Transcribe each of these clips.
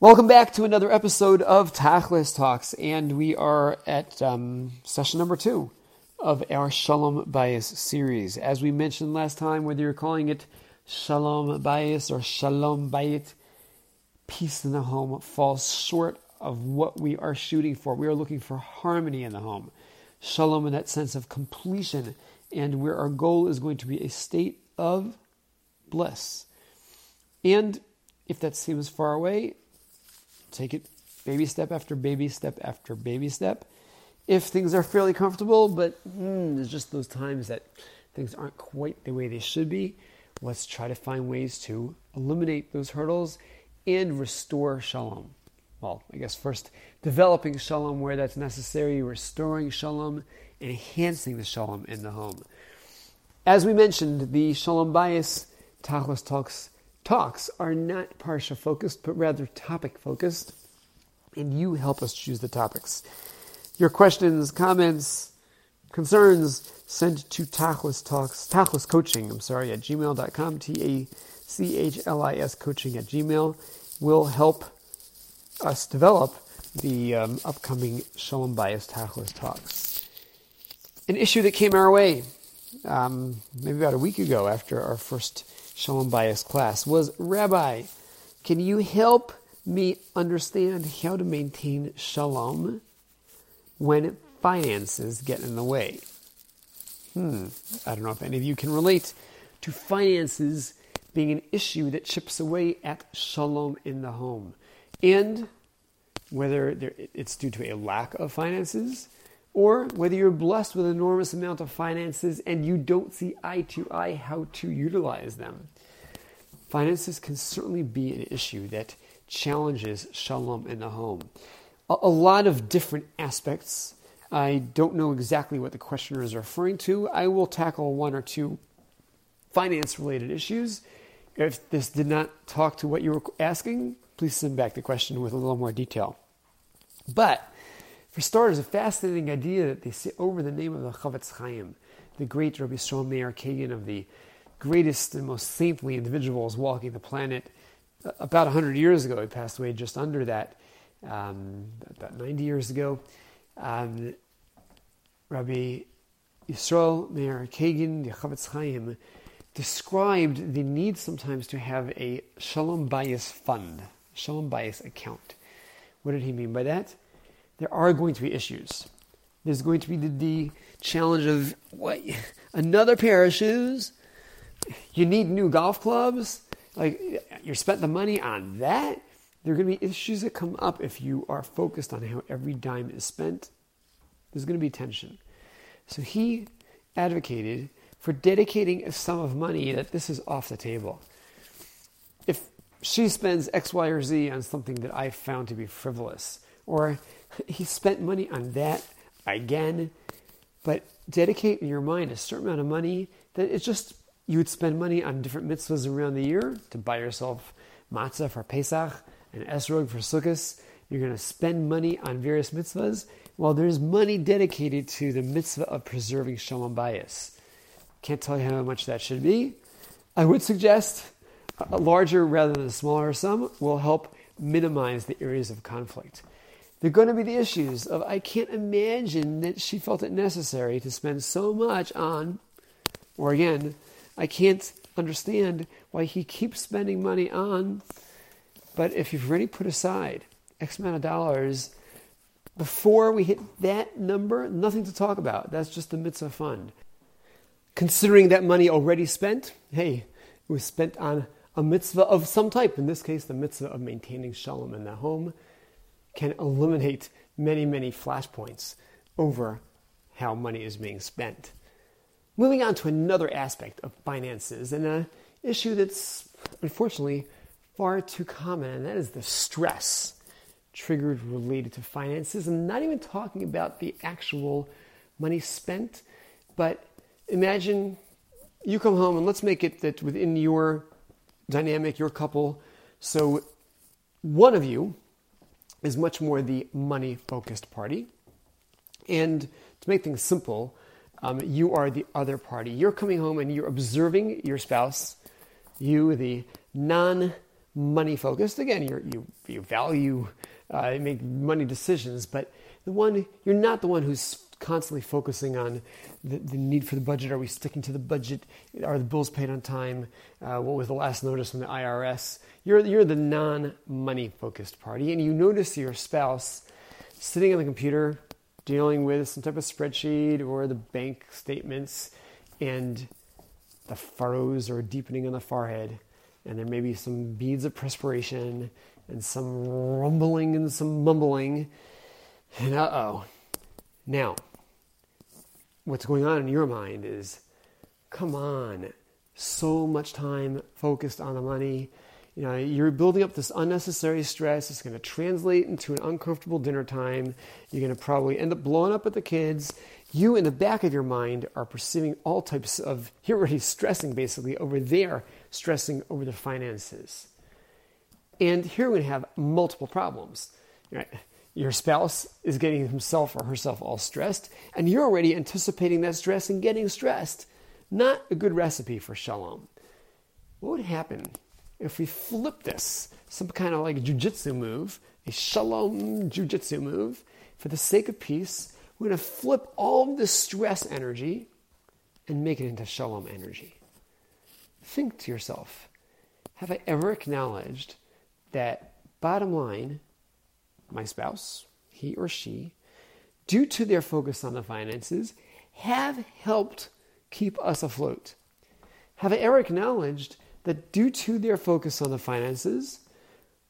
Welcome back to another episode of Tachlis Talks, and we are at um, session number two of our Shalom Bayis series. As we mentioned last time, whether you're calling it Shalom Bayis or Shalom Bayit, peace in the home falls short of what we are shooting for. We are looking for harmony in the home, Shalom in that sense of completion, and where our goal is going to be a state of bliss. And if that seems far away, take it baby step after baby step after baby step. If things are fairly comfortable, but mm, there's just those times that things aren't quite the way they should be, let's try to find ways to eliminate those hurdles and restore shalom. Well, I guess first developing shalom where that's necessary, restoring shalom, enhancing the shalom in the home. As we mentioned, the shalom bayis, Tachlis talks talks are not parsha focused, but rather topic focused, and you help us choose the topics. Your questions, comments, concerns sent to Tachlis Talks, Tachlis Coaching, I'm sorry, at gmail.com, T A C H L I S coaching at gmail, will help us develop the um, upcoming Shalom Bayis Tachlis Talks. An issue that came our way um, maybe about a week ago after our first Shalom Bayis class was Rabbi, can you help me understand how to maintain Shalom when finances get in the way? Hmm, I don't know if any of you can relate to finances being an issue that chips away at Shalom in the home. And whether it's due to a lack of finances or whether you're blessed with an enormous amount of finances and you don't see eye to eye how to utilize them. Finances can certainly be an issue that challenges shalom in the home. A, a lot of different aspects. I don't know exactly what the questioner is referring to. I will tackle one or two finance related issues. If this did not talk to what you were asking, please send back the question with a little more detail. But for starters, a fascinating idea that they say over the name of the Chafetz Chaim, the great Rabbi Yisrael Meir Kagan of the greatest and most saintly individuals walking the planet. About 100 years ago, he passed away just under that, um, about 90 years ago. Um, Rabbi Yisrael Meir Kagan, the Chafetz Chaim, described the need sometimes to have a Shalom Bayis fund, Shalom Bayis account. What did he mean by that? There are going to be issues. There's going to be the, the challenge of what another pair of shoes. You need new golf clubs. Like you spent the money on that. There are going to be issues that come up if you are focused on how every dime is spent. There's going to be tension. So he advocated for dedicating a sum of money that this is off the table. If she spends X, Y, or Z on something that I found to be frivolous, or he spent money on that again. But dedicate in your mind a certain amount of money that it's just you would spend money on different mitzvahs around the year to buy yourself matzah for Pesach and esrog for Sukkot. You're going to spend money on various mitzvahs. Well, there's money dedicated to the mitzvah of preserving shalom bayis. Can't tell you how much that should be. I would suggest a larger rather than a smaller sum will help minimize the areas of conflict. There are going to be the issues of I can't imagine that she felt it necessary to spend so much on, or again, I can't understand why he keeps spending money on. But if you've already put aside X amount of dollars, before we hit that number, nothing to talk about. That's just the mitzvah fund. Considering that money already spent, hey, it was spent on a mitzvah of some type. In this case, the mitzvah of maintaining shalom in the home can eliminate many, many flashpoints over how money is being spent. Moving on to another aspect of finances and an issue that's unfortunately far too common, and that is the stress triggered related to finances. I'm not even talking about the actual money spent, but imagine you come home and let's make it that within your dynamic, your couple, so one of you is much more the money focused party. And to make things simple, um, you are the other party. You're coming home and you're observing your spouse, you, the non money focused. Again, you you value, uh, make money decisions, but the one you're not the one who's constantly focusing on the, the need for the budget. Are we sticking to the budget? Are the bills paid on time? Uh, what was the last notice from the IRS? You're you're the non-money focused party, and you notice your spouse sitting on the computer dealing with some type of spreadsheet or the bank statements, and the furrows are deepening on the forehead, and there may be some beads of perspiration and some rumbling and some mumbling. And uh oh. Now, what's going on in your mind is come on, so much time focused on the money. You know, you're building up this unnecessary stress. It's going to translate into an uncomfortable dinner time. You're going to probably end up blowing up at the kids. You, in the back of your mind, are perceiving all types of, you're already stressing basically over there, stressing over the finances. And here we have multiple problems. Right? Your spouse is getting himself or herself all stressed, and you're already anticipating that stress and getting stressed. Not a good recipe for shalom. What would happen if we flip this, some kind of like jujitsu move, a shalom jujitsu move, for the sake of peace, we're going to flip all of this stress energy and make it into shalom energy. Think to yourself have I ever acknowledged that, bottom line, my spouse, he or she, due to their focus on the finances, have helped keep us afloat? Have ever acknowledged that due to their focus on the finances,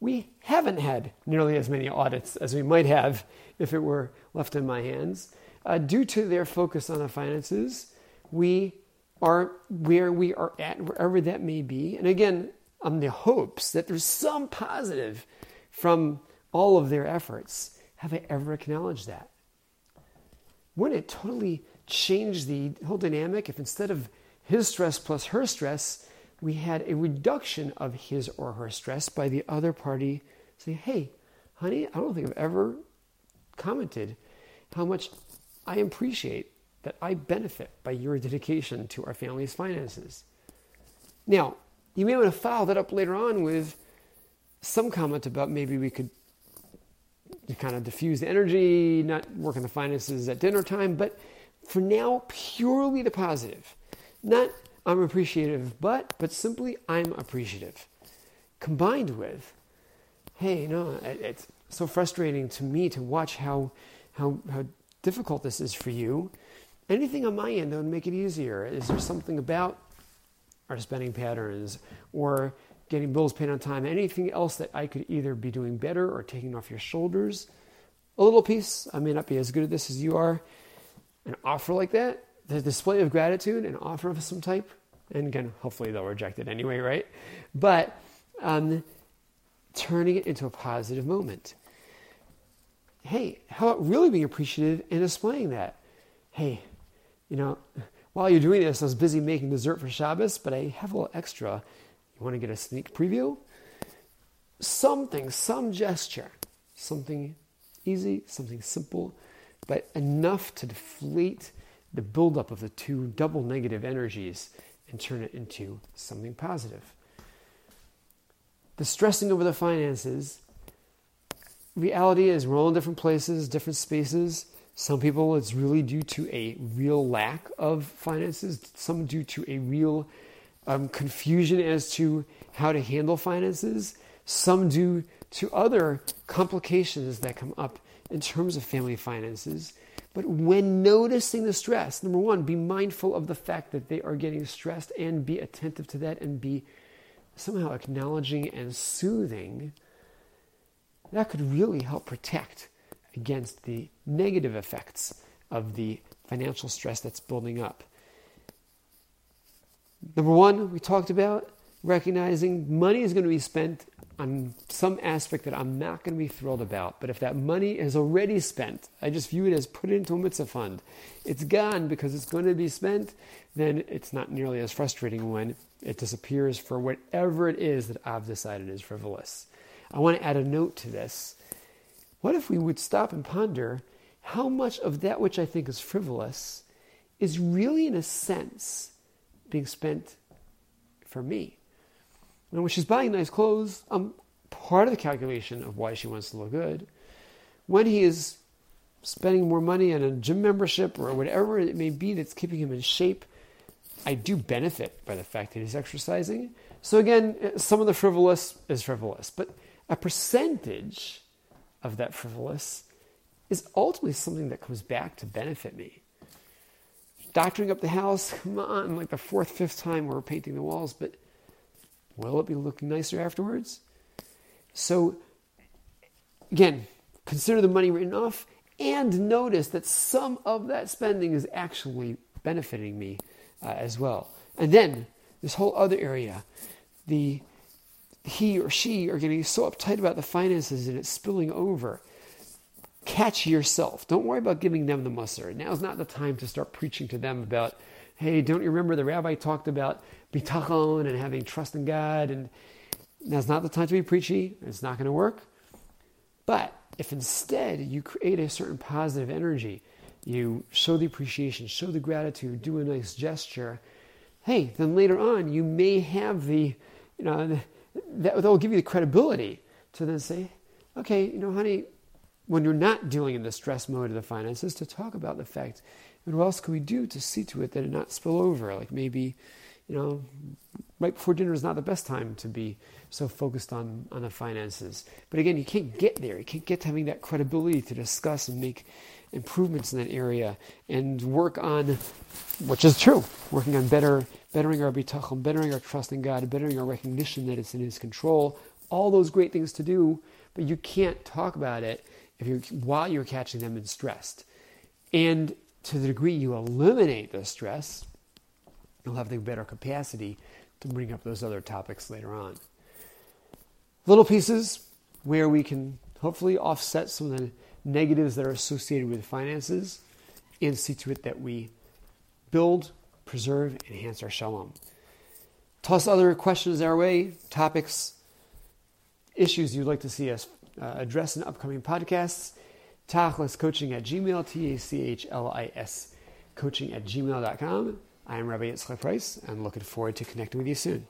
we haven't had nearly as many audits as we might have if it were left in my hands. Uh, due to their focus on the finances, we are where we are at, wherever that may be. And again, on the hopes that there's some positive from all of their efforts. Have I ever acknowledged that? Wouldn't it totally change the whole dynamic if instead of his stress plus her stress, we had a reduction of his or her stress by the other party saying, Hey, honey, I don't think I've ever commented how much I appreciate that I benefit by your dedication to our family's finances. Now, you may want to follow that up later on with some comment about maybe we could kind of diffuse the energy, not work on the finances at dinner time, but for now, purely the positive. Not I'm appreciative, but but simply I'm appreciative. Combined with, hey, no, it's so frustrating to me to watch how how how difficult this is for you. Anything on my end that would make it easier? Is there something about our spending patterns or getting bills paid on time, anything else that I could either be doing better or taking off your shoulders. A little piece, I may not be as good at this as you are. An offer like that, the display of gratitude, an offer of some type, and again, hopefully they'll reject it anyway, right? But um, turning it into a positive moment. Hey, how about really being appreciative and displaying that? Hey, you know, while you're doing this, I was busy making dessert for Shabbos, but I have a little extra want to get a sneak preview? Something, some gesture, something easy, something simple, but enough to deflate the buildup of the two double negative energies and turn it into something positive. The stressing over the finances, reality is we're all in different places, different spaces. Some people, it's really due to a real lack of finances, some due to a real um, confusion as to how to handle finances, some due to other complications that come up in terms of family finances. But when noticing the stress, number one, be mindful of the fact that they are getting stressed and be attentive to that and be somehow acknowledging and soothing. That could really help protect against the negative effects of the financial stress that's building up. Number one, we talked about recognizing money is going to be spent on some aspect that I'm not going to be thrilled about. But if that money is already spent, I just view it as put into a mitzvah fund. It's gone because it's going to be spent, then it's not nearly as frustrating when it disappears for whatever it is that I've decided is frivolous. I want to add a note to this. What if we would stop and ponder how much of that which I think is frivolous is really, in a sense, being spent for me. When she's buying nice clothes, I'm part of the calculation of why she wants to look good. When he is spending more money on a gym membership or whatever it may be that's keeping him in shape, I do benefit by the fact that he's exercising. So again, uh, some of the frivolous is frivolous, but a percentage of that frivolous is ultimately something that comes back to benefit me. Doctoring up the house, come on, like the fourth, fifth time we're painting the walls, but will it be looking nicer afterwards? So, again, consider the money written off and notice that some of that spending is actually benefiting me uh, as well. And then this whole other area, the he or she are getting so uptight about the finances and it's spilling over. Catch yourself. Don't worry about giving them the mussar. Now's not the time to start preaching to them about, hey, don't you remember the rabbi talked about bitachon and having trust in God? And now's not the time to be preachy. It's not going to work. But if instead you create a certain positive energy, you show the appreciation, show the gratitude, do a nice gesture, hey, then later on you may have the, you know, that will give you the credibility to then say, okay, you know, honey, when you're not dealing in the stress mode of the finances, to talk about the fact, and what else can we do to see to it that it not spill over? Like maybe, you know, right before dinner is not the best time to be so focused on, on the finances. But again, you can't get there. You can't get to having that credibility to discuss and make improvements in that area and work on, which is true, working on better, bettering our bitachon, bettering our trust in God, bettering our recognition that it's in His control. All those great things to do, but you can't talk about it if you're while you're catching them in stressed. And to the degree you eliminate the stress, you'll have the better capacity to bring up those other topics later on. Little pieces where we can hopefully offset some of the negatives that are associated with finances and see to it that we build, preserve, enhance our shalom. Toss other questions our way, topics, issues you'd like to see us uh, address in upcoming podcasts. Tachlis coaching at gmail, T A C H L I S coaching at gmail.com. I am Rabbi Yitzchak Price and looking forward to connecting with you soon.